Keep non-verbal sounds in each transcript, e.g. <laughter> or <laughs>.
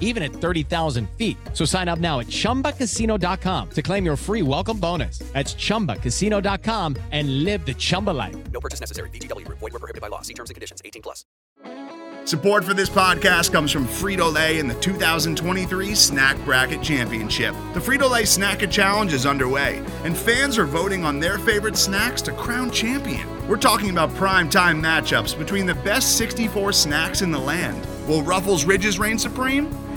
even at 30,000 feet. So sign up now at ChumbaCasino.com to claim your free welcome bonus. That's ChumbaCasino.com and live the Chumba life. No purchase necessary. VGW Group. Void were prohibited by law. See terms and conditions. 18 plus. Support for this podcast comes from Frito Lay and the 2023 Snack Bracket Championship. The Frito Lay Snack Challenge is underway, and fans are voting on their favorite snacks to crown champion. We're talking about prime time matchups between the best 64 snacks in the land. Will Ruffles Ridges reign supreme?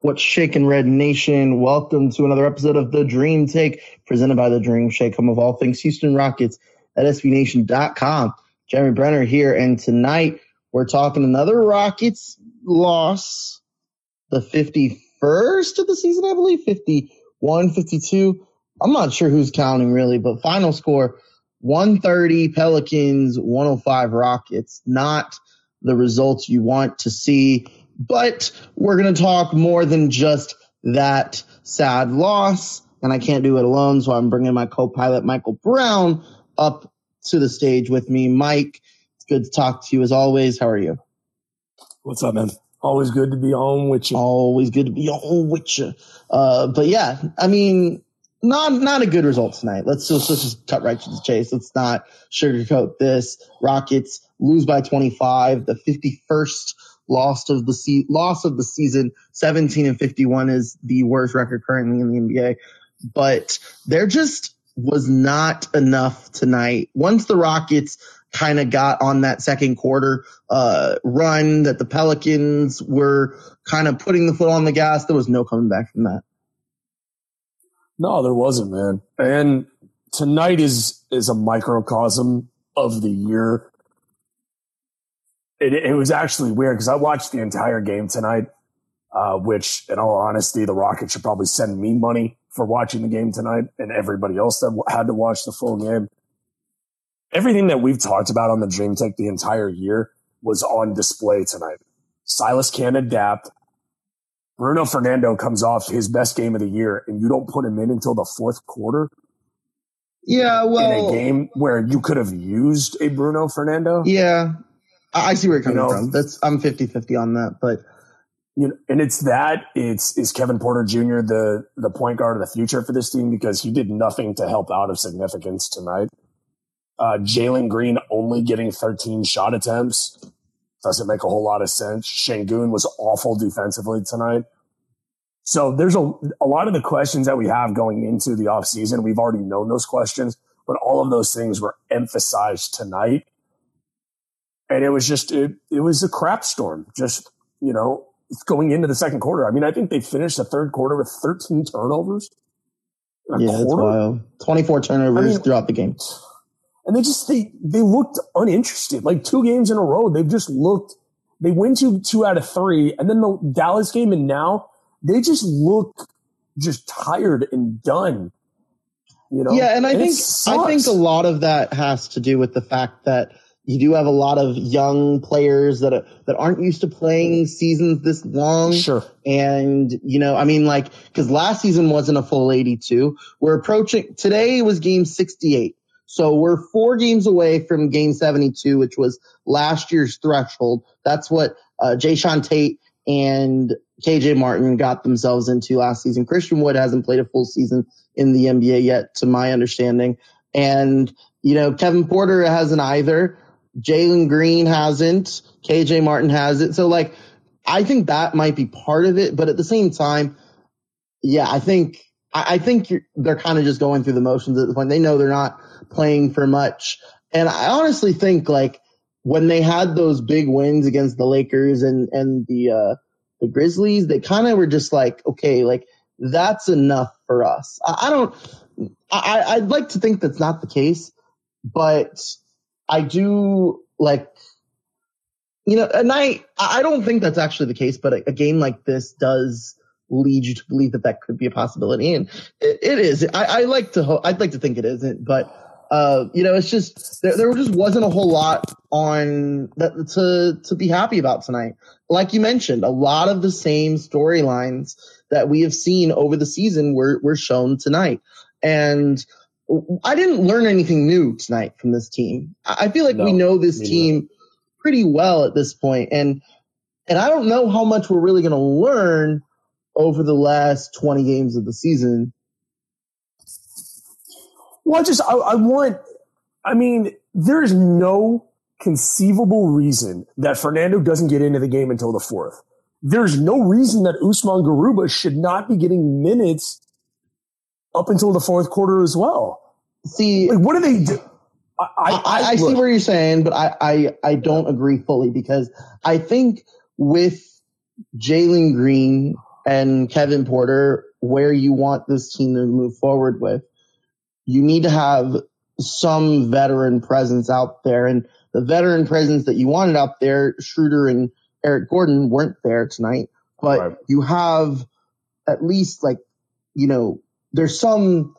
What's shaking, Red Nation? Welcome to another episode of The Dream Take, presented by The Dream Shake, home of all things Houston Rockets at SBNation.com. Jeremy Brener here, and tonight we're talking another Rockets loss, the 51st of the season, I believe, 51, 52. I'm not sure who's counting really, but final score 130 Pelicans, 105 Rockets. Not the results you want to see but we're going to talk more than just that sad loss. And I can't do it alone. So I'm bringing my co-pilot, Michael Brown, up to the stage with me. Mike, it's good to talk to you as always. How are you? What's up, man? Always good to be on with you. Always good to be on with you. Uh, but yeah, I mean, not not a good result tonight. Let's just let's just cut right to the chase. Let's not sugarcoat this. Rockets lose by 25, the 51st lost of the se- loss of the season. 17 and 51 is the worst record currently in the NBA. But there just was not enough tonight. Once the Rockets kind of got on that second quarter uh, run that the Pelicans were kind of putting the foot on the gas, there was no coming back from that. No, there wasn't, man. And tonight is is a microcosm of the year. It, it was actually weird because I watched the entire game tonight, uh, which, in all honesty, the Rockets should probably send me money for watching the game tonight and everybody else that had to watch the full game. Everything that we've talked about on the Dream Take the entire year was on display tonight. Silas can't adapt. Bruno Fernando comes off his best game of the year, and you don't put him in until the fourth quarter. Yeah, well, in a game where you could have used a Bruno Fernando. Yeah, I see where you're coming You know, from. That's I'm 50-50 on that, but you know, and it's that it's is Kevin Porter Jr. the the point guard of the future for this team because he did nothing to help out of significance tonight. Uh, Jalen Green only getting 13 shot attempts doesn't make a whole lot of sense. Sengun was awful defensively tonight. So there's a, a lot of the questions that we have going into the offseason. We've already known those questions, but all of those things were emphasized tonight. And it was just, it, it was a crap storm. Just, you know, going into the second quarter. I mean, I think they finished the third quarter with 13 turnovers. Yeah, that's wild. 24 turnovers I mean, throughout the game. And they just, they, they looked uninterested. Like two games in a row, they've just looked, they win two, two out of three. And then the Dallas game and now they just look just tired and done. You know? Yeah, and I and think I think a lot of that has to do with the fact that you do have a lot of young players that are, that aren't used to playing seasons this long. Sure. And you know, I mean, like because last season wasn't a full 82. We're approaching today was game 68. So we're four games away from game 72, which was last year's threshold. That's what uh, Jae'Sean Tate and KJ Martin got themselves into last season. Christian Wood hasn't played a full season in the NBA yet, to my understanding. And, you know, Kevin Porter hasn't either. Jalen Green hasn't. KJ Martin has it. So, like, I think that might be part of it. But at the same time, yeah, I think, I, I think they're kind of just going through the motions at this point. They know they're not playing for much. And I honestly think, like, when they had those big wins against the Lakers and and the uh, the Grizzlies, they kind of were just like, okay, like that's enough for us. I, I don't. I, I'd like to think that's not the case, but I do like you know, and I I don't think that's actually the case, but a, a, game like this does lead you to believe that that could be a possibility, and it, it is. I, I like to ho- I'd like to think it isn't, but uh, you know, it's just there, there just wasn't a whole lot on that to to be happy about tonight. Like you mentioned, a lot of the same storylines that we have seen over the season were were shown tonight, and I didn't learn anything new tonight from this team. I feel like no, we know this team pretty well at this point, and and I don't know how much we're really going to learn over the last 20 games of the season well, I just, I, I want, I mean, there's no conceivable reason that Fernando doesn't get into the game until the fourth. There's no reason that Usman Garuba should not be getting minutes up until the fourth quarter as well. See, like, what do they do? I, I, I, I see what you're saying, but I, I, I don't agree fully because I think with Jalen Green and Kevin Porter, where you want this team to move forward with, you need to have some veteran presence out there. And the veteran presence that you wanted out there, Schroeder and Eric Gordon weren't there tonight, but right. you have at least like, you know, there's some,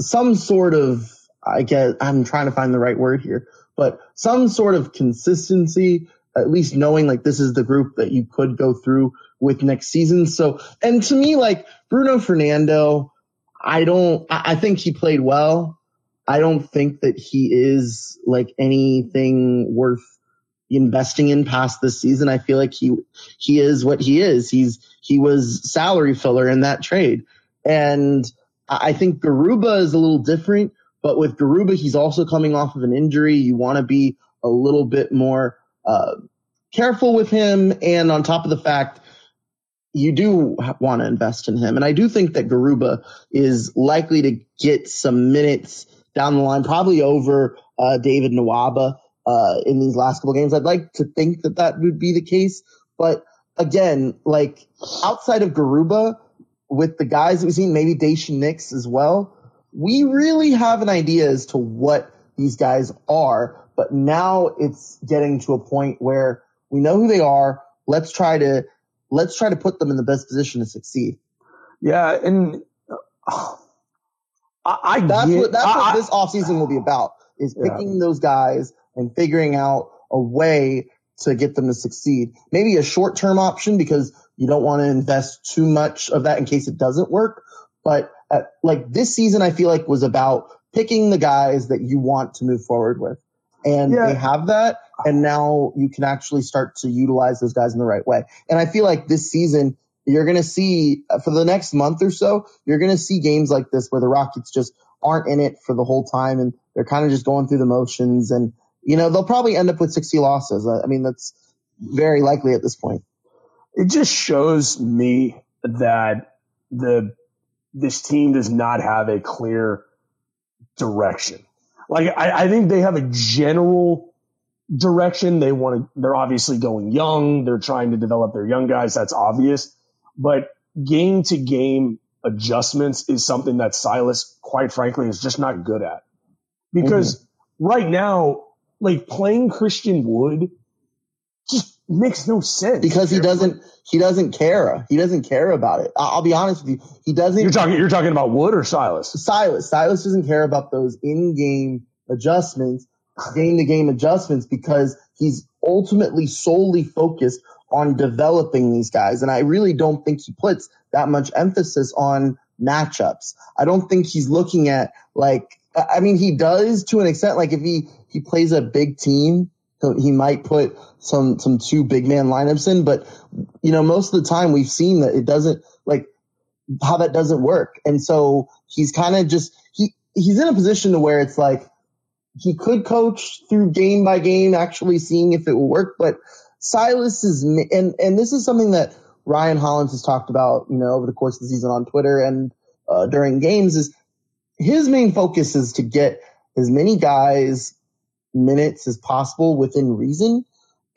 some sort of, I guess I'm trying to find the right word here, but some sort of consistency, at least knowing like this is the group that you could go through with next season. So, and to me, like Bruno Fernando, I don't. I think he played well. I don't think that he is like anything worth investing in past this season. I feel like he he is what he is. He's he was salary filler in that trade, and I think Garuba is a little different. But with Garuba, he's also coming off of an injury. You want to be a little bit more uh, careful with him, and on top of the fact you do want to invest in him. And I do think that Garuba is likely to get some minutes down the line, probably over uh, David Nwaba uh, in these last couple games. I'd like to think that that would be the case. But again, like outside of Garuba, with the guys that we've seen, maybe Daishen Nix as well, we really have an idea as to what these guys are. But now it's getting to a point where we know who they are. Let's try to let's try to put them in the best position to succeed. Yeah, and uh, I, I, that's get, what that's I, what this offseason will be about is picking yeah. those guys and figuring out a way to get them to succeed. Maybe a short term option because you don't want to invest too much of that in case it doesn't work. But at, like this season, I feel like was about picking the guys that you want to move forward with. And yeah. they have that and now you can actually start to utilize those guys in the right way. And I feel like this season, you're going to see uh, for the next month or so, you're going to see games like this where the Rockets just aren't in it for the whole time and they're kind of just going through the motions and, you know, they'll probably end up with 60 losses. I mean, that's very likely at this point. It just shows me that the this team does not have a clear direction. Like I, I think they have a general direction. They want to. They're obviously going young. They're trying to develop their young guys. That's obvious. But game to game adjustments is something that Silas, quite frankly, is just not good at. Because mm-hmm. right now, like playing Christian Wood just makes no sense. Because he doesn't he doesn't care. He doesn't care about it. I'll be honest with you. He doesn't You're talking you're talking about Wood or Silas? Silas. Silas doesn't care about those in-game adjustments, game to game adjustments because he's ultimately solely focused on developing these guys. And I really don't think he puts that much emphasis on matchups. I don't think he's looking at like, I mean, he does to an extent. Like if he, he plays a big team, he might put some, some two big man lineups in, but you know, most of the time we've seen that it doesn't like how that doesn't work. And so he's kind of just, he, he's in a position to where it's like, he could coach through game by game, actually seeing if it will work, but Silas is, and, and this is something that Ryan Hollins has talked about, you know, over the course of the season on Twitter and uh, during games is his main focus is to get as many guys minutes as possible within reason.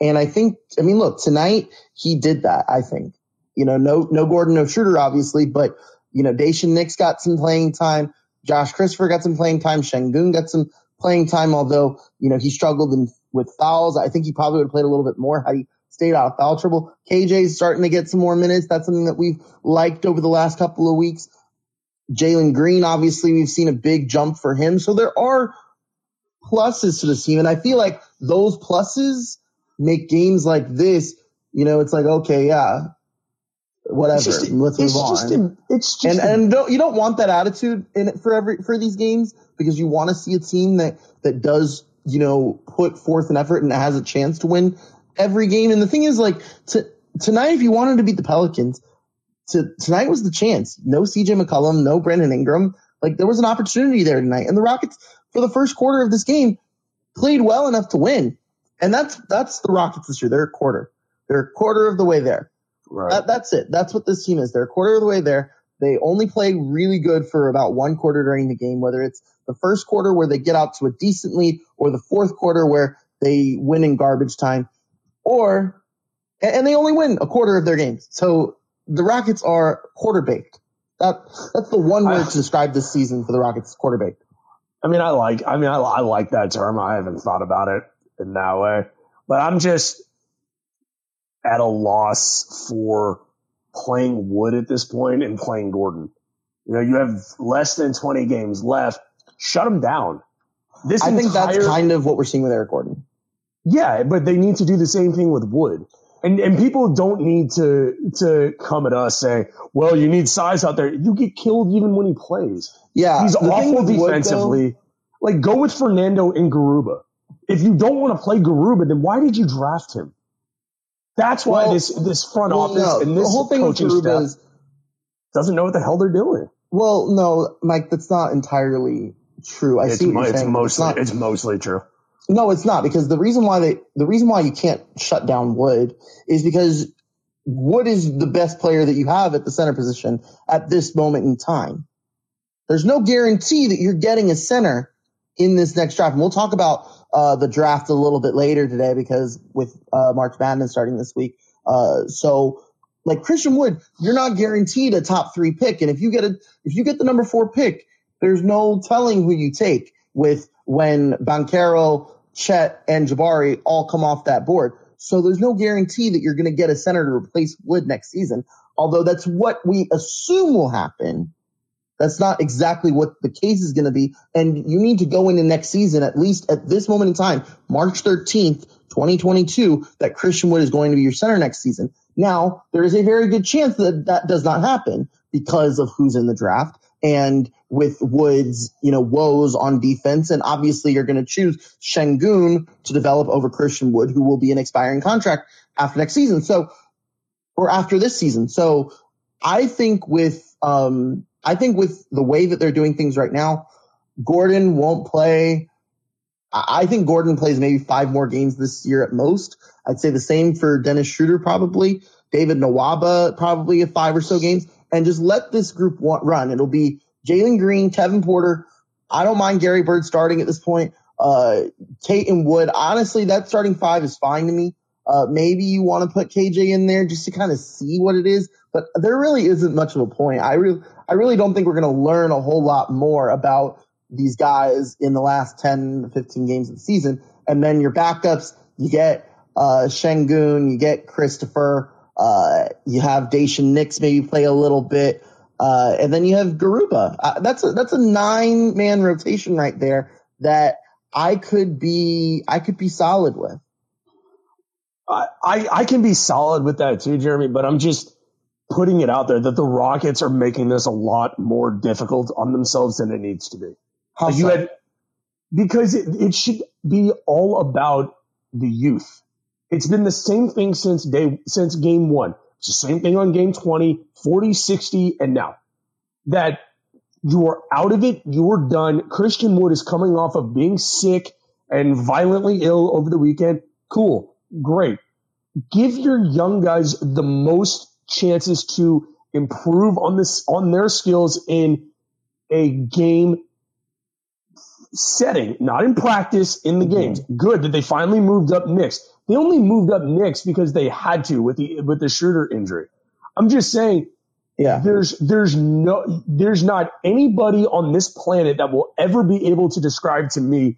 And I think, I mean, look, tonight he did that, I think. You know, no, no Gordon, no Schroeder, obviously, but, you know, Daishen Nix got some playing time. Josh Christopher got some playing time. Sengun got some playing time, although, you know, he struggled in with fouls. I think he probably would have played a little bit more had he stayed out of foul trouble. KJ's starting to get some more minutes. That's something that we've liked over the last couple of weeks. Jalen Green, obviously, we've seen a big jump for him. So there are pluses to this team. And I feel like those pluses make games like this, you know, it's like, okay, yeah, whatever. Just, Let's move on. Just a, it's just and, a, and don't, you don't want that attitude in it for every, for these games because you want to see a team that, that does you know, put forth an effort and has a chance to win every game. And the thing is, like, to, tonight, if you wanted to beat the Pelicans, to, tonight was the chance. No CJ McCollum, no Brandon Ingram. Like, there was an opportunity there tonight. And the Rockets, for the first quarter of this game, played well enough to win. And that's that's the Rockets this year. They're a quarter. They're a quarter of the way there. Right. That, that's it. That's what this team is. They're a quarter of the way there. They only play really good for about one quarter during the game, whether it's the first quarter where they get out to a decent lead or the fourth quarter where they win in garbage time or, and they only win a quarter of their games. So the Rockets are quarter baked. That, that's the one word to describe this season for the Rockets, quarter baked. I mean, I like, I mean, I, I like that term. I haven't thought about it in that way, but I'm just at a loss for playing Wood at this point and playing Gordon. You know, you have less than 20 games left. Shut them down. This I entire, think that's kind of what we're seeing with Eric Gordon. Yeah, but they need to do the same thing with Wood. And and people don't need to to come at us saying, "Well, you need size out there." You get killed even when he plays. Yeah, he's awful defensively. Wood, like go with Fernando and Garuba. If you don't want to play Garuba, then why did you draft him? That's why well, this this front well, office no, and this whole thing coaching staff is, doesn't know what the hell they're doing. Well, no, Mike, that's not entirely true. I it's see what you're saying. Mostly, it's, not, it's mostly true. No, it's not because the reason why they the reason why you can't shut down Wood is because Wood is the best player that you have at the center position at this moment in time. There's no guarantee that you're getting a center in this next draft. And we'll talk about uh, the draft a little bit later today because with uh, March Madness starting this week. Uh, so like Christian Wood, you're not guaranteed a top three pick. And if you get a, if you get the number four pick, there's no telling who you take with when Banchero, Chet, and Jabari all come off that board. So there's no guarantee that you're going to get a center to replace Wood next season. Although that's what we assume will happen that's not exactly what the case is going to be. And you need to go into next season, at least at this moment in time, March 13th, 2022, that Christian Wood is going to be your center next season. Now, there is a very good chance that that does not happen because of who's in the draft and with Woods, you know, woes on defense. And obviously you're going to choose Sengun to develop over Christian Wood, who will be an expiring contract after next season. So, or after this season. So I think with, um, I think with the way that they're doing things right now, Gordon won't play I think Gordon plays maybe five more games this year at most. I'd say the same for Dennis Schroeder probably. David Nwaba, probably five or so games, and just let this group run. It'll be Jalen Green, Kevin Porter. I don't mind Gary Bird starting at this point. Uh, Tate and Wood. Honestly, that starting five is fine to me. Uh, maybe you want to put KJ in there just to kind of see what it is, but there really isn't much of a point. I really, I really don't think we're going to learn a whole lot more about these guys in the last 10 15 games of the season. And then your backups, you get, uh, Sengun, you get Christopher, uh, you have Daishen Nix maybe play a little bit. Uh, and then you have Garuba. Uh, that's a, that's a nine man rotation right there that I could be, I could be solid with. I, I can be solid with that too, Jeremy, but I'm just putting it out there that the Rockets are making this a lot more difficult on themselves than it needs to be. How Like, so? you had because it, it should be all about the youth. It's been the same thing since day since game one. It's the same thing on game 20, 40, 60, and now. That you are out of it, you are done. Christian Wood is coming off of being sick and violently ill over the weekend. Cool, great. Give your young guys the most chances to improve on this on their skills in a game setting, not in practice, in the mm-hmm. games. Good that they finally moved up Nix. They only moved up Nix because they had to with the with the Schroeder injury. I'm just saying, yeah, there's there's no there's not anybody on this planet that will ever be able to describe to me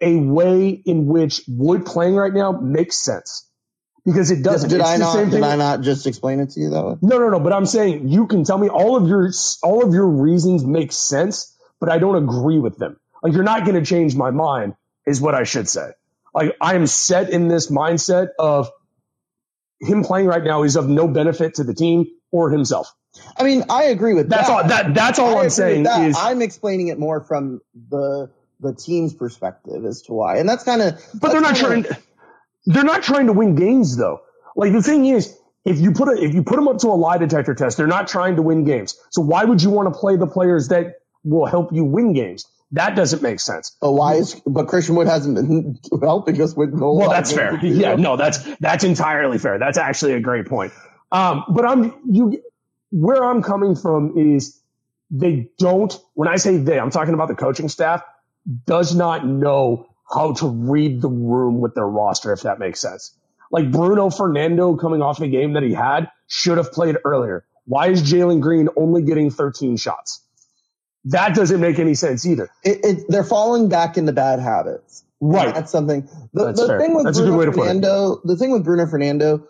a way in which Wood playing right now makes sense. Because it doesn't. Did It's I not? Did I not just explain it to you way? no, no, no. But I'm saying you can tell me all of your all of your reasons make sense, but I don't agree with them. Like you're not going to change my mind, is what I should say. Like I am set in this mindset of him playing right now is of no benefit to the team or himself. I mean, I agree with That's that. all- that- that's all I I'm saying is- I'm explaining it more from the the team's perspective as to why, and that's kind of. But they're not trying. They're not trying to win games though. Like the thing is, if you put a, if you put them up to a lie detector test, they're not trying to win games. So why would you want to play the players that will help you win games? That doesn't make sense. But why is? But Christian Wood hasn't been <laughs> helping us win. a Well, that's fair. Yeah, no, that's that's entirely fair. That's actually a great point. Um, but I'm you where I'm coming from is they don't. When I say they, I'm talking about the coaching staff does not know how to read the room with their roster, if that makes sense. Like Bruno Fernando coming off a game that he had should have played earlier. Why is Jalen Green only getting 13 shots? That doesn't make any sense either. It, it, they're falling back into bad habits. Right. That's something. The, That's the fair. thing with That's a Bruno good way to put it. Fernando, the thing with Bruno Fernando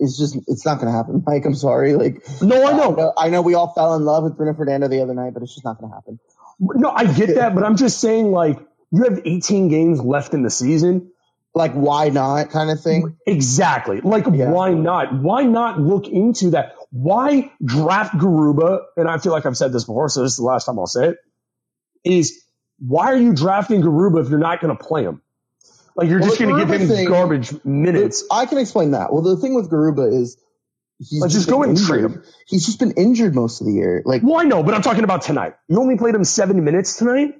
is just it's not going to happen. <laughs> Mike, I'm sorry. Like, no, I know. I know. I know we all fell in love with Bruno Fernando the other night, but it's just not going to happen. No, I get that, but I'm just saying, like, you have 18 games left in the season. Like, why not kind of thing? Exactly. Like, why not? Why not look into that? Why draft Garuba? And I feel like I've said this before, so this is the last time I'll say it. Is why are you drafting Garuba if you're not going to play him? Like, you're Well, just going to give him thing- garbage minutes. I can explain that. Well, the thing with Garuba is he's Let's just been go and trade him. He's just been injured most of the year. Like, well, I know, but I'm talking about tonight. You only played him 70 minutes tonight.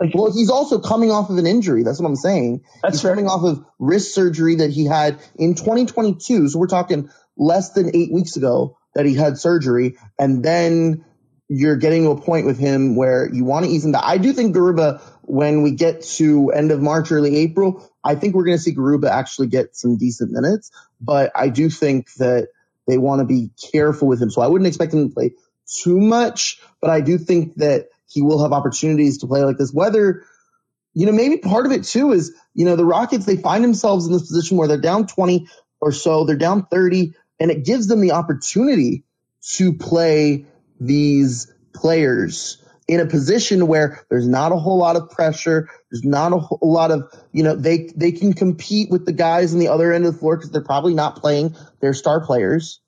Like, well, he's also coming off of an injury. That's what I'm saying. That's he's fair. coming off of wrist surgery that he had in 2022. So we're talking less than eight weeks ago that he had surgery, and then you're getting to a point with him where you want to ease him down. I do think Garuba, when we get to end of March, early April, I think we're going to see Garuba actually get some decent minutes. But I do think that they want to be careful with him. So I wouldn't expect him to play too much, but I do think that he will have opportunities to play like this. Whether, you know, maybe part of it too is, you know, the Rockets, they find themselves in this position where they're down 20 or so, they're down 30, and it gives them the opportunity to play these players in a position where there's not a whole lot of pressure. There's not a whole lot of, you know, they, they can compete with the guys on the other end of the floor because they're probably not playing their star players.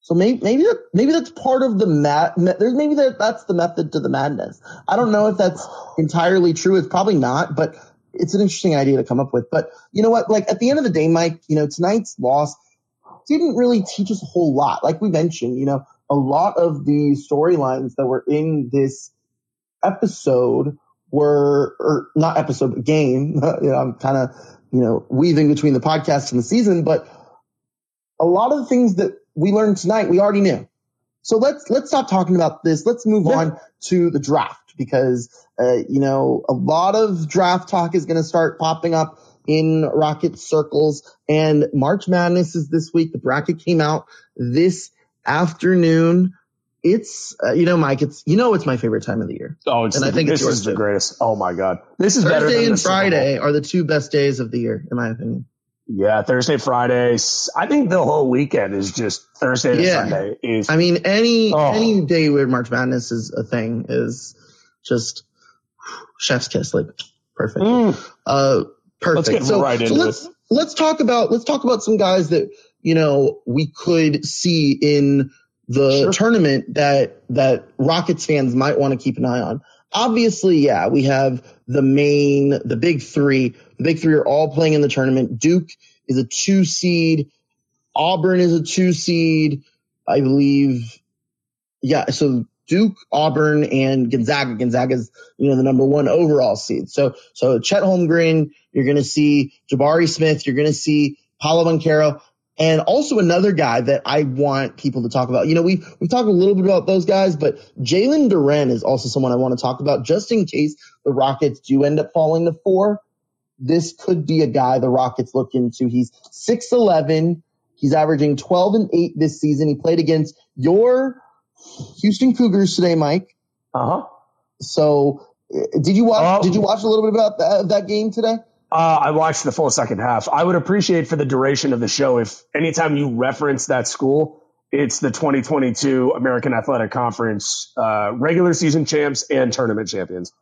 So maybe, maybe that, maybe that's part of the mad, there's maybe that that's the method to the madness. I don't know if that's entirely true. It's probably not, but it's an interesting idea to come up with. But you know what? Like at the end of the day, Mike, you know, tonight's loss didn't really teach us a whole lot. Like we mentioned, you know, a lot of the storylines that were in this episode were, or not episode, but game. <laughs> you know, I'm kind of, you know, weaving between the podcast and the season, but a lot of the things that we learned tonight, we already knew. So let's, let's stop talking about this. Let's move yeah. on to the draft because, uh, you know, a lot of draft talk is going to start popping up in Rocket circles and March Madness is this week. The bracket came out this afternoon. It's uh, you know, Mike. It's you know, it's my favorite time of the year. Oh, it's and the, I think this is the greatest. Oh my god, this is Thursday better. and Friday are the two best days of the year, in my opinion. Yeah, Thursday, Friday. I think the whole weekend is just Thursday to yeah. Sunday. Is I mean, any oh. any day where March Madness is a thing is just chef's kiss, like perfect. Mm. Uh, perfect. Let's get so, right into so let's, it. Let's talk about let's talk about some guys that you know we could see in the sure. tournament that that Rockets fans might want to keep an eye on. Obviously, yeah, we have the main, the big three. The big three are all playing in the tournament. Duke is a two seed. Auburn is a two seed. I believe. Yeah. So Duke, Auburn, and Gonzaga. Gonzaga is, you know, the number one overall seed. So, so Chet Holmgren, you're going to see Jabari Smith, you're going to see Paolo Banchero. And also another guy that I want people to talk about. You know, we've we've talked a little bit about those guys, but Jalen Duren is also someone I want to talk about, just in case the Rockets do end up falling to four. This could be a guy the Rockets look into. He's six eleven. He's averaging twelve and eight this season. He played against your Houston Cougars today, Mike. Uh huh. So, did you watch? Uh, did you watch a little bit about that, that game today? Uh, I watched the full second half. I would appreciate for the duration of the show if anytime you reference that school, it's the 2022 American Athletic Conference uh, regular season champs and tournament champions.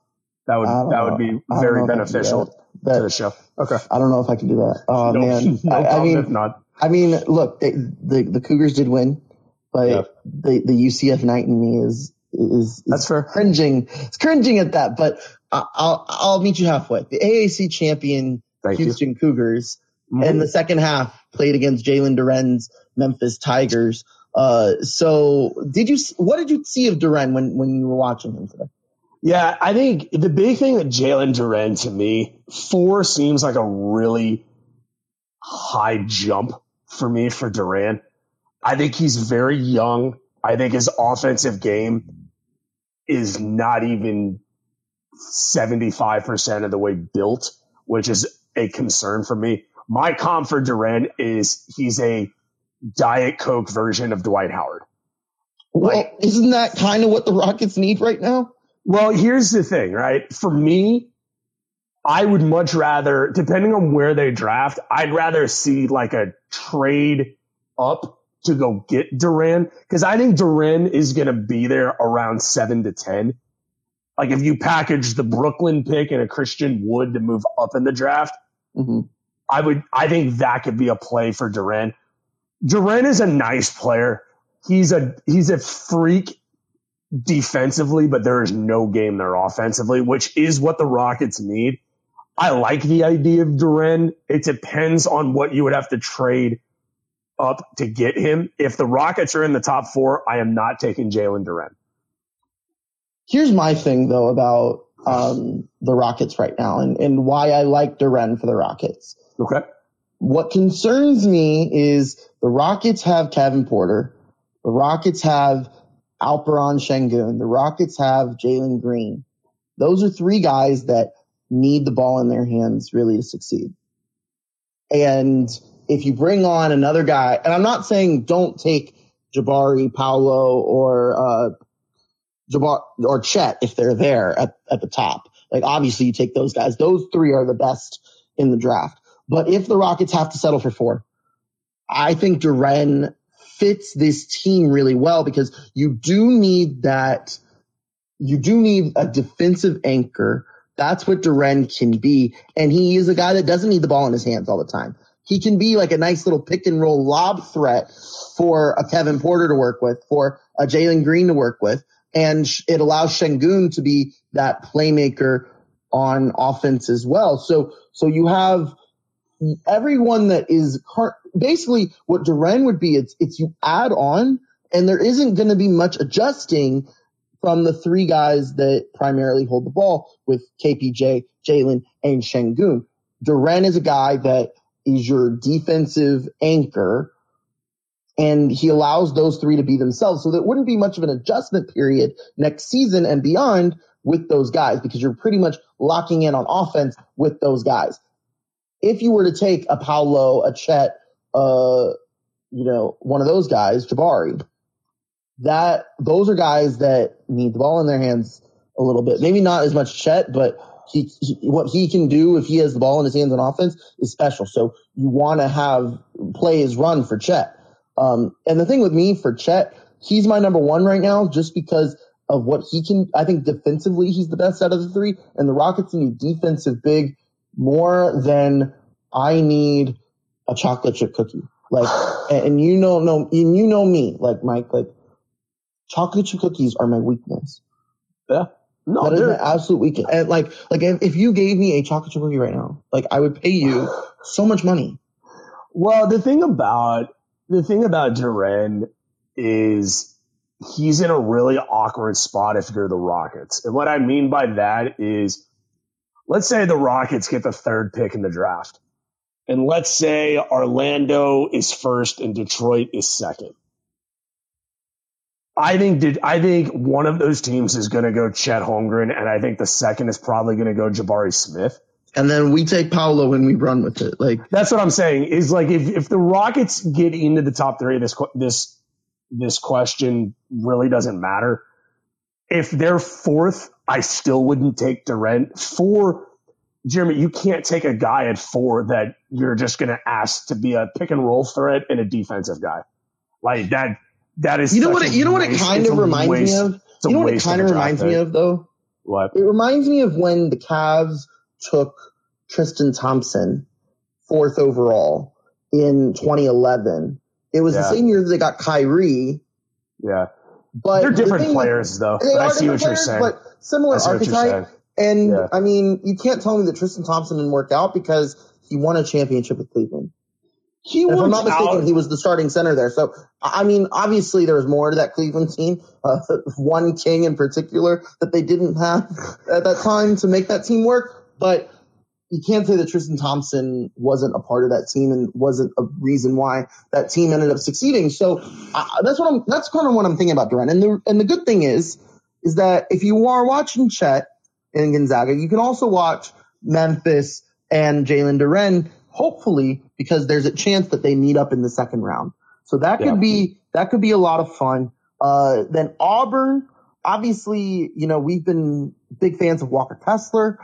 That would that would be very beneficial that. to the show. Okay. I don't know if I can do that. Oh no, man, <laughs> no I, I, mean, not. I mean, look, they, the the Cougars did win, but yeah. the the UCF Knight in me is is, is that's fair. Cringing, it's cringing at that, but I'll I'll meet you halfway. The AAC champion Thank Houston you. Cougars mm-hmm. in the second half played against Jalen Duren's Memphis Tigers. Uh, so did you what did you see of Duren when when you were watching him today? Yeah, I think the big thing that Jalen Duren to me four seems like a really high jump for me for Duren. I think he's very young. I think his offensive game is not even 75% of the way built, which is a concern for me. My comp for Duren is he's a Diet Coke version of Dwight Howard. Well, like, isn't that kind of what the Rockets need right now? Well, here's the thing, right? For me, I would much rather, depending on where they draft, I'd rather see like a trade up to go get Duren because I think Duren is going to be there around seven to 10 like if you package the Brooklyn pick and a Christian Wood to move up in the draft, mm-hmm. I would I think that could be a play for Duren. Duren is a nice player. He's a he's a freak defensively, but there is no game there offensively, which is what the Rockets need. I like the idea of Duren. It depends on what you would have to trade up to get him. If the Rockets are in the top four, I am not taking Jalen Duren. Here's my thing though about um, the Rockets right now and, and why I like Duren for the Rockets. Okay. What concerns me is the Rockets have Kevin Porter. The Rockets have Alperen Sengun. The Rockets have Jalen Green. Those are three guys that need the ball in their hands really to succeed. And if you bring on another guy, and I'm not saying don't take Jabari, Paolo, or uh, Jabbar or Chet if they're there at, at the top. Like obviously you take those guys. Those three are the best in the draft. But if the Rockets have to settle for four, I think Duren fits this team really well because you do need that. You do need a defensive anchor. That's what Duren can be. And he is a guy that doesn't need the ball in his hands all the time. He can be like a nice little pick and roll lob threat for a Kevin Porter to work with, for a Jalen Green to work with and it allows Sengun to be that playmaker on offense as well. So, so you have everyone that is basically what Duren would be. It's, it's you add on and there isn't going to be much adjusting from the three guys that primarily hold the ball with KPJ, Jalen, and Sengun. Duren is a guy that is your defensive anchor and he allows those three to be themselves. So there wouldn't be much of an adjustment period next season and beyond with those guys because you're pretty much locking in on offense with those guys. If you were to take a Paolo, a Chet, uh, you know, one of those guys, Jabari, that those are guys that need the ball in their hands a little bit. Maybe not as much Chet, but he, he, what he can do if he has the ball in his hands on offense is special. So you want to have plays run for Chet. Um, and the thing with me for Chet, he's my number one right now just because of what he can. I think defensively, he's the best out of the three. And the Rockets need defensive big more than I need a chocolate chip cookie. Like, <sighs> and you know, know, and you know me, like Mike, like chocolate chip cookies are my weakness. Yeah. No, that is my absolute weakness. And like, like if, if you gave me a chocolate chip cookie right now, like I would pay you <sighs> so much money. Well, the thing about the thing about Duren is he's in a really awkward spot if you're the Rockets. And what I mean by that is let's say the Rockets get the third pick in the draft. And let's say Orlando is first and Detroit is second. I think did I think one of those teams is going to go Chet Holmgren, and I think the second is probably going to go Jabari Smith. And then we take Paolo and we run with it. Like that's what I'm saying. Is like if if the Rockets get into the top three, this this this question really doesn't matter. If they're fourth, I still wouldn't take Duren. Four, Jeremy, you can't take a guy at four that you're just going to ask to be a pick and roll threat and a defensive guy. Like that, that is. You know what? It, you know what it kind of reminds waste, me of. You know what it kind of reminds me of though. What? It reminds me of when the Cavs took Tristan Thompson fourth overall in 2011. It was yeah. the same year that they got Kyrie. Yeah. But they're different the players, though. They I see what you're saying. But similar archetype. And yeah. I mean, you can't tell me that Tristan Thompson didn't work out because he won a championship with Cleveland. He if I'm not mistaken, out. he was the starting center there. So, I mean, obviously there was more to that Cleveland team. Uh, <laughs> one king in particular that they didn't have <laughs> at that time to make that team work. But you can't say that Tristan Thompson wasn't a part of that team and wasn't a reason why that team ended up succeeding. So uh, that's what I'm. That's kind of what I'm thinking about Duren. And the and the good thing is, is that if you are watching Chet and Gonzaga, you can also watch Memphis and Jalen Duren. Hopefully, because there's a chance that they meet up in the second round. So that could yeah. be that could be a lot of fun. Uh, then Auburn, obviously, you know we've been big fans of Walker Kessler.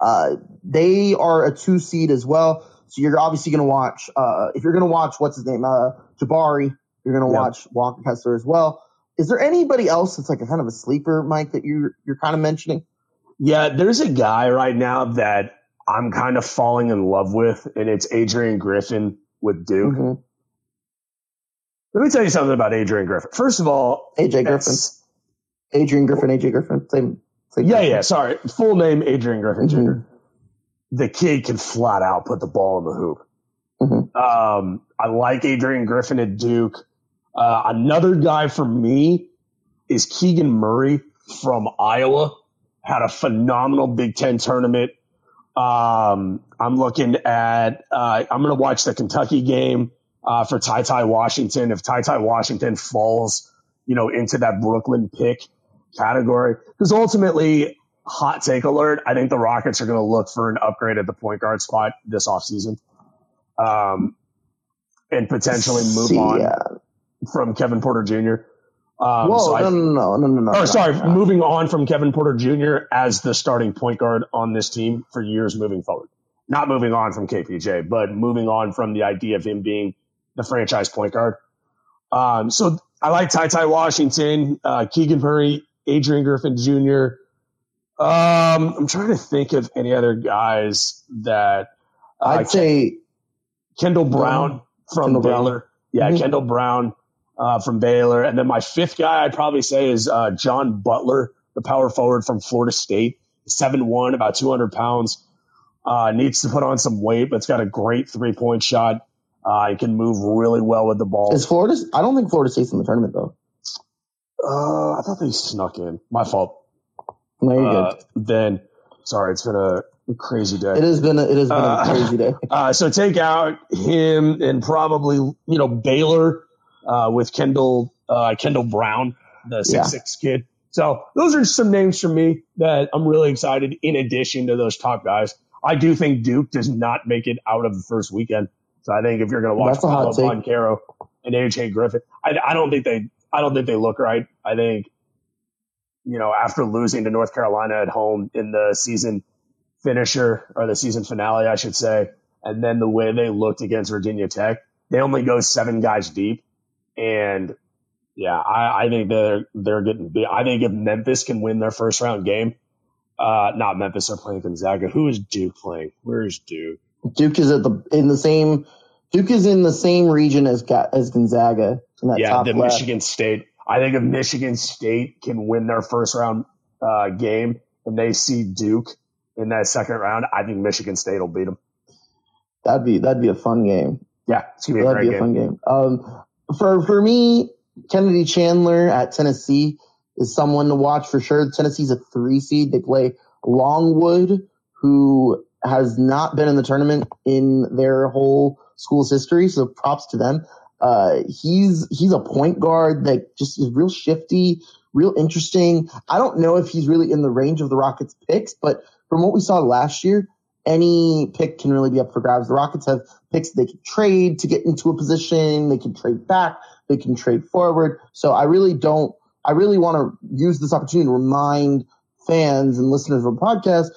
Uh, they are a two seed as well. So you're obviously going to watch, uh, if you're going to watch, what's his name? Uh, Jabari, you're going to watch Walker Kessler as well. Is there anybody else that's like a kind of a sleeper, Mike, that you're, you're kind of mentioning? Yeah, there's a guy right now that I'm kind of falling in love with, and it's Adrian Griffin with Duke. Mm-hmm. Let me tell you something about Adrian Griffin. First of all, AJ Griffin. Adrian Griffin, AJ Griffin, same same yeah, yeah. Sorry, full name Adrian Griffin mm-hmm. Jr. The kid can flat out put the ball in the hoop. Mm-hmm. Um, I like Adrian Griffin at Duke. Uh, another guy for me is Keegan Murray from Iowa. Had a phenomenal Big Ten tournament. Um, I'm looking at. Uh, I'm going to watch the Kentucky game uh, for Ty Ty Washington. If Ty Ty Washington falls, you know, into that Brooklyn pick, category. Because ultimately, hot take alert, I think the Rockets are going to look for an upgrade at the point guard spot this offseason. Um, and potentially move See, on yeah. from Kevin Porter Jr. Um, Whoa, so I, no, no, no, no, no, Oh, sorry. No. Moving on from Kevin Porter Jr. as the starting point guard on this team for years moving forward. Not moving on from KPJ, but moving on from the idea of him being the franchise point guard. Um, so I like Ty Ty Washington, uh, Keegan Murray Adrian Griffin Jr. Um, I'm trying to think of any other guys that uh, I'd say Kendall Brown from Kendall Baylor. Brown. Yeah, mm-hmm. Kendall Brown uh, from Baylor, and then my fifth guy I'd probably say is uh, John Butler, the power forward from Florida State, seven one, about 200 pounds. Uh, needs to put on some weight, but it's got a great three point shot. Uh, he can move really well with the ball. Is Florida? I don't think Florida State's in the tournament though. Uh, I thought they snuck in. My fault. No, Uh, then, sorry, it's been a crazy day. It has been a, it has been Uh, a crazy day. <laughs> Uh, so take out him and probably you know Baylor uh, with Kendall uh, Kendall Brown, the six Yeah. six kid. So those are some names for me that I'm really excited. In addition to those top guys, I do think Duke does not make it out of the first weekend. So I think if you're going to watch That's a hot Paolo take. Banchero and AJ Griffin, I, I don't think they I don't think they look right. I think you know after losing to North Carolina at home in the season finisher or the season finale, I should say, and then the way they looked against Virginia Tech, they only go seven guys deep, and yeah, I, I think they're they're getting. I think if Memphis can win their first round game, uh, not Memphis, they're playing Gonzaga. Who is Duke playing? Where is Duke? Duke is at the in the same. Duke is in the same region as as Gonzaga in that yeah, the left. Michigan State. I think if Michigan State can win their first round uh, game and they see Duke in that second round, I think Michigan State will beat them. That'd be that'd be a fun game. Yeah, it's gonna be a That'd be a game. fun game. Um, for for me, Kennedy Chandler at Tennessee is someone to watch for sure. Tennessee's a three seed. They play Longwood, who has not been in the tournament in their whole school's history. So props to them. Uh, he's he's a point guard that just is real shifty, real interesting. I don't know if he's really in the range of the Rockets picks, but from what we saw last year, any pick can really be up for grabs. The Rockets have picks they can trade to get into a position. They can trade back. They can trade forward. So I really don't. I really want to use this opportunity to remind fans and listeners of the podcast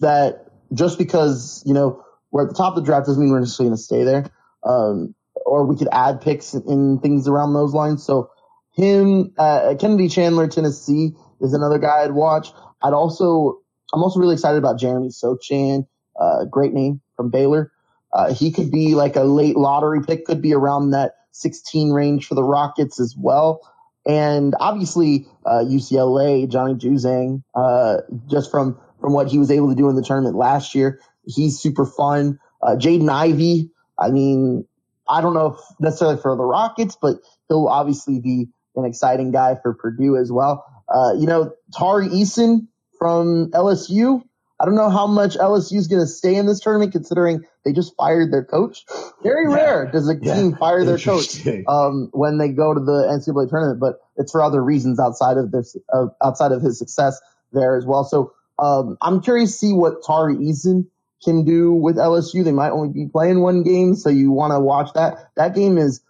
that just because you know we're at the top of the draft doesn't mean we're necessarily going to stay there. Um, or we could add picks and things around those lines. So him, uh, Kennedy Chandler, Tennessee is another guy I'd watch. I'd also, I'm also really excited about Jeremy Sochan, uh, great name from Baylor. Uh, he could be like a late lottery pick, could be around that 16 range for the Rockets as well. And obviously, uh, UCLA, Johnny Juzang, uh, just from, from what he was able to do in the tournament last year, he's super fun. Uh, Jaden Ivey, I mean, I don't know if necessarily for the Rockets, but he'll obviously be an exciting guy for Purdue as well. Uh, you know, Tari Eason from LSU. I don't know how much LSU is going to stay in this tournament, considering they just fired their coach. <gasps> Very Yeah. rare does a Yeah. team fire their coach um, when they go to the NCAA tournament, but it's for other reasons outside of this, uh, outside of his success there as well. So um, I'm curious to see what Tari Eason can do with LSU. They might only be playing one game, so you want to watch that. That game is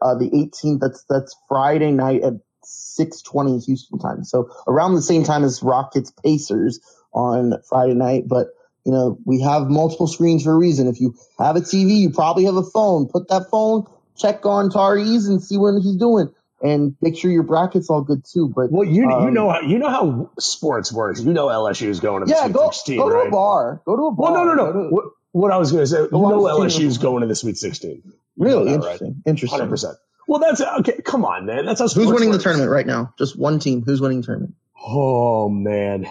uh, the 18th. That's that's Friday night at 6:20 Houston time. So around the same time as Rockets Pacers on Friday night. But you know we have multiple screens for a reason. If you have a TV, you probably have a phone. Put that phone, check on Tari's and see what he's doing, and make sure your bracket's all good too. But Well, you you um, know how you know how sports works. You know LSU is going to the yeah, Sweet go 16, go to a bar. Go to a bar. Well, no, no, Go to- no. What, what I was going to say, you know LSU is going to the Sweet 16. You Really know that, right? interesting. Interesting. Hundred percent. Well, that's okay. Come on, man. That's how Who's sports winning the tournament right now? Just one team. Who's winning the tournament? Oh man.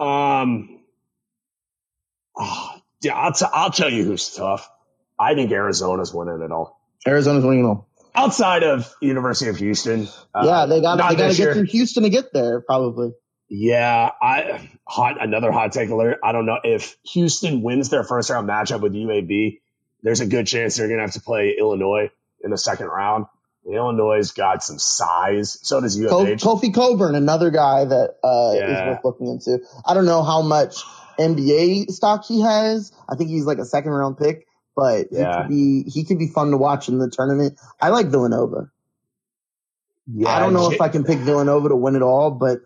Um. ah, yeah, I'll, t- I'll tell you who's tough. I think Arizona's winning it all. Arizona's winning it all. Outside of University of Houston. uh, yeah, they got they got to get through Houston to get there, probably. Yeah, I hot another hot take alert. I don't know if Houston wins their first round matchup with UAB. There's a good chance they're gonna have to play Illinois in the second round. Illinois got some size. So does U of H. Kofi Cockburn, another guy that uh, is worth looking into. I don't know how much NBA stock he has. I think he's like a second round pick, but he could be he could be fun to watch in the tournament. I like Villanova. Yeah, I don't know J- if I can pick Villanova to win it all, but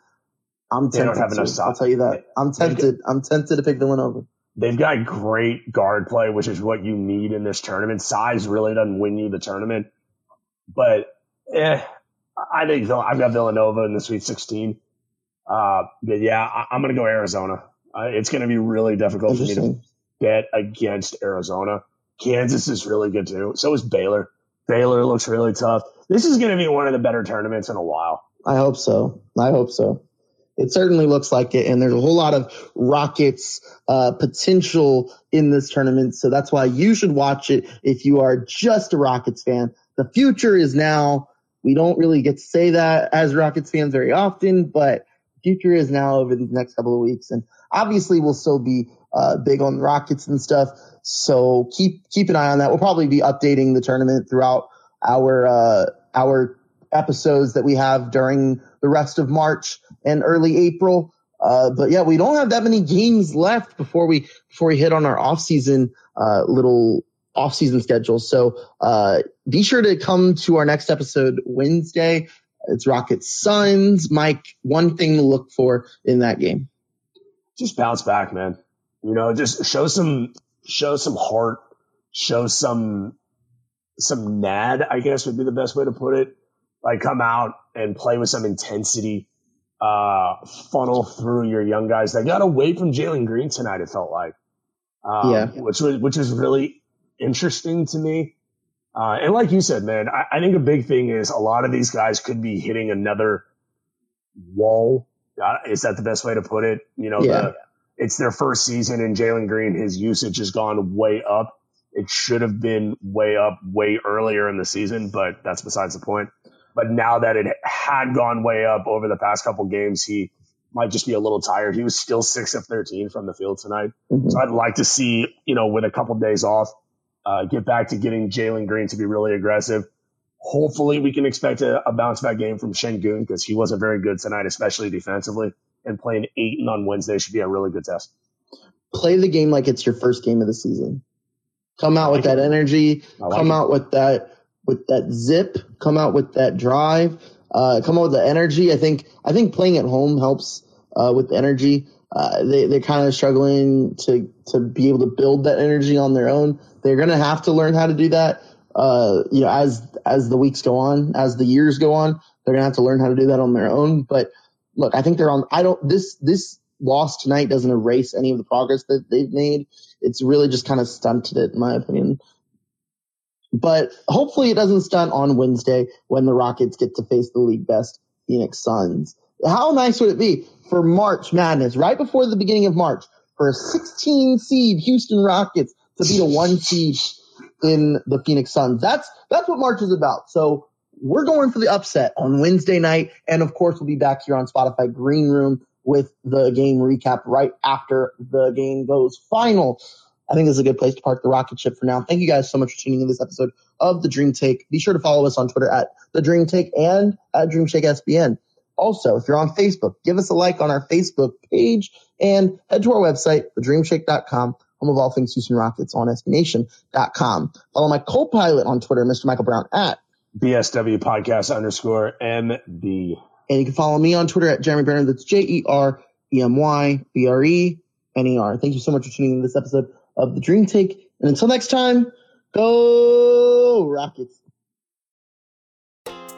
I'm tempted. don't have enough to. I'll tell you that. I'm tempted. I'm tempted to pick Villanova. They've got great guard play, which is what you need in this tournament. Size really doesn't win you the tournament, but eh, I think I've got Villanova in the Sweet 16. Uh, but yeah, I, I'm going to go Arizona. Uh, it's going to be really difficult for me to bet against Arizona. Kansas is really good too. So is Baylor. Baylor looks really tough. This is going to be one of the better tournaments in a while. I hope so. I hope so. It certainly looks like it, and there's a whole lot of Rockets uh, potential in this tournament. So that's why you should watch it if you are just a Rockets fan. The future is now We don't really get to say that as Rockets fans very often, but future is now over these next couple of weeks. And obviously we'll still be uh, big on Rockets and stuff. So keep keep an eye on that. We'll probably be updating the tournament throughout our uh, our episodes that we have during the rest of March and early April. Uh, but yeah, we don't have that many games left before we before we hit on our off season uh, little off season schedule. So uh, be sure to come to our next episode Wednesday. It's Rockets Suns. Mike, one thing to look for in that game. Just bounce back, man. You know, just show some show some heart, show some some nad, I guess would be the best way to put it. Like come out and play with some intensity, uh, funnel through your young guys. They got away from Jalen Green tonight. It felt like, um, yeah, which was which is really interesting to me. Uh, and like you said, man, I, I, think a big thing is a lot of these guys could be hitting another wall. Uh, is that the best way to put it? You know, yeah. the, it's their first season and Jalen Green, his usage has gone way up. It should have been way up way earlier in the season, but that's besides the point. But now that it had gone way up over the past couple games, he might just be a little tired. He was still six of 13 from the field tonight. Mm-hmm. So I'd like to see, you know, with a couple days off, uh, get back to getting Jalen Green to be really aggressive. Hopefully we can expect a, a bounce back game from Sengun because he wasn't very good tonight, especially defensively and playing Ayton on Wednesday should be a really good test. Play the game like it's your first game of the season. Come out with that energy. Like come it. out with that with that zip. Come out with that drive. Uh, come out with the energy. I think I think playing at home helps uh, with the energy. Uh, they they're kind of struggling to to be able to build that energy on their own. They're gonna have to learn how to do that. Uh, you know, as as the weeks go on, as the years go on, they're gonna have to learn how to do that on their own. But look, I think they're on. I don't. This this loss tonight doesn't erase any of the progress that they've made. It's really just kind of stunted it, in my opinion. But hopefully, it doesn't stunt on Wednesday when the Rockets get to face the league best Phoenix Suns. How nice would it be for March Madness, right before the beginning of March, for a 16 seed Houston Rockets to beat a one seed in the Phoenix Suns? That's that's what March is about. So we're going for the upset on Wednesday night. And of course, we'll be back here on Spotify Green Room with the game recap right after the game goes final. I think this is a good place to park the rocket ship for now. Thank you guys so much for tuning in this episode of The Dream Take. Be sure to follow us on Twitter at The Dream Take and at Dream Shake SBN. Also, if you're on Facebook, give us a like on our Facebook page and head to our website, thedreamshake.com, home of all things Houston Rockets on SBNation.com. Follow my co-pilot on Twitter, Mr. Michael Brown at BSW podcast underscore MB. And you can follow me on Twitter at Jeremy Brener. That's J E R E M Y B R E N E R. Thank you so much for tuning in to this episode of The Dream Take. And until next time, go Rockets.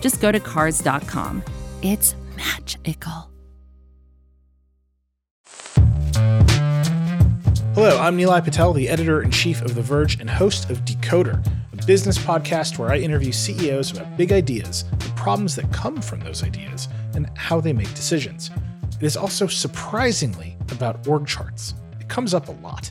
just go to Cars.com. It's magical. Hello, I'm Nilay Patel, the editor in chief of The Verge and host of Decoder, a business podcast where I interview CEOs about big ideas, the problems that come from those ideas, and how they make decisions. It is also surprisingly about org charts. It comes up a lot.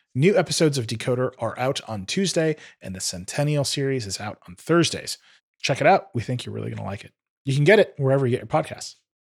New episodes of Decoder are out on Tuesday, and the Centennial series is out on Thursdays. Check it out. We think you're really going to like it. You can get it wherever you get your podcasts.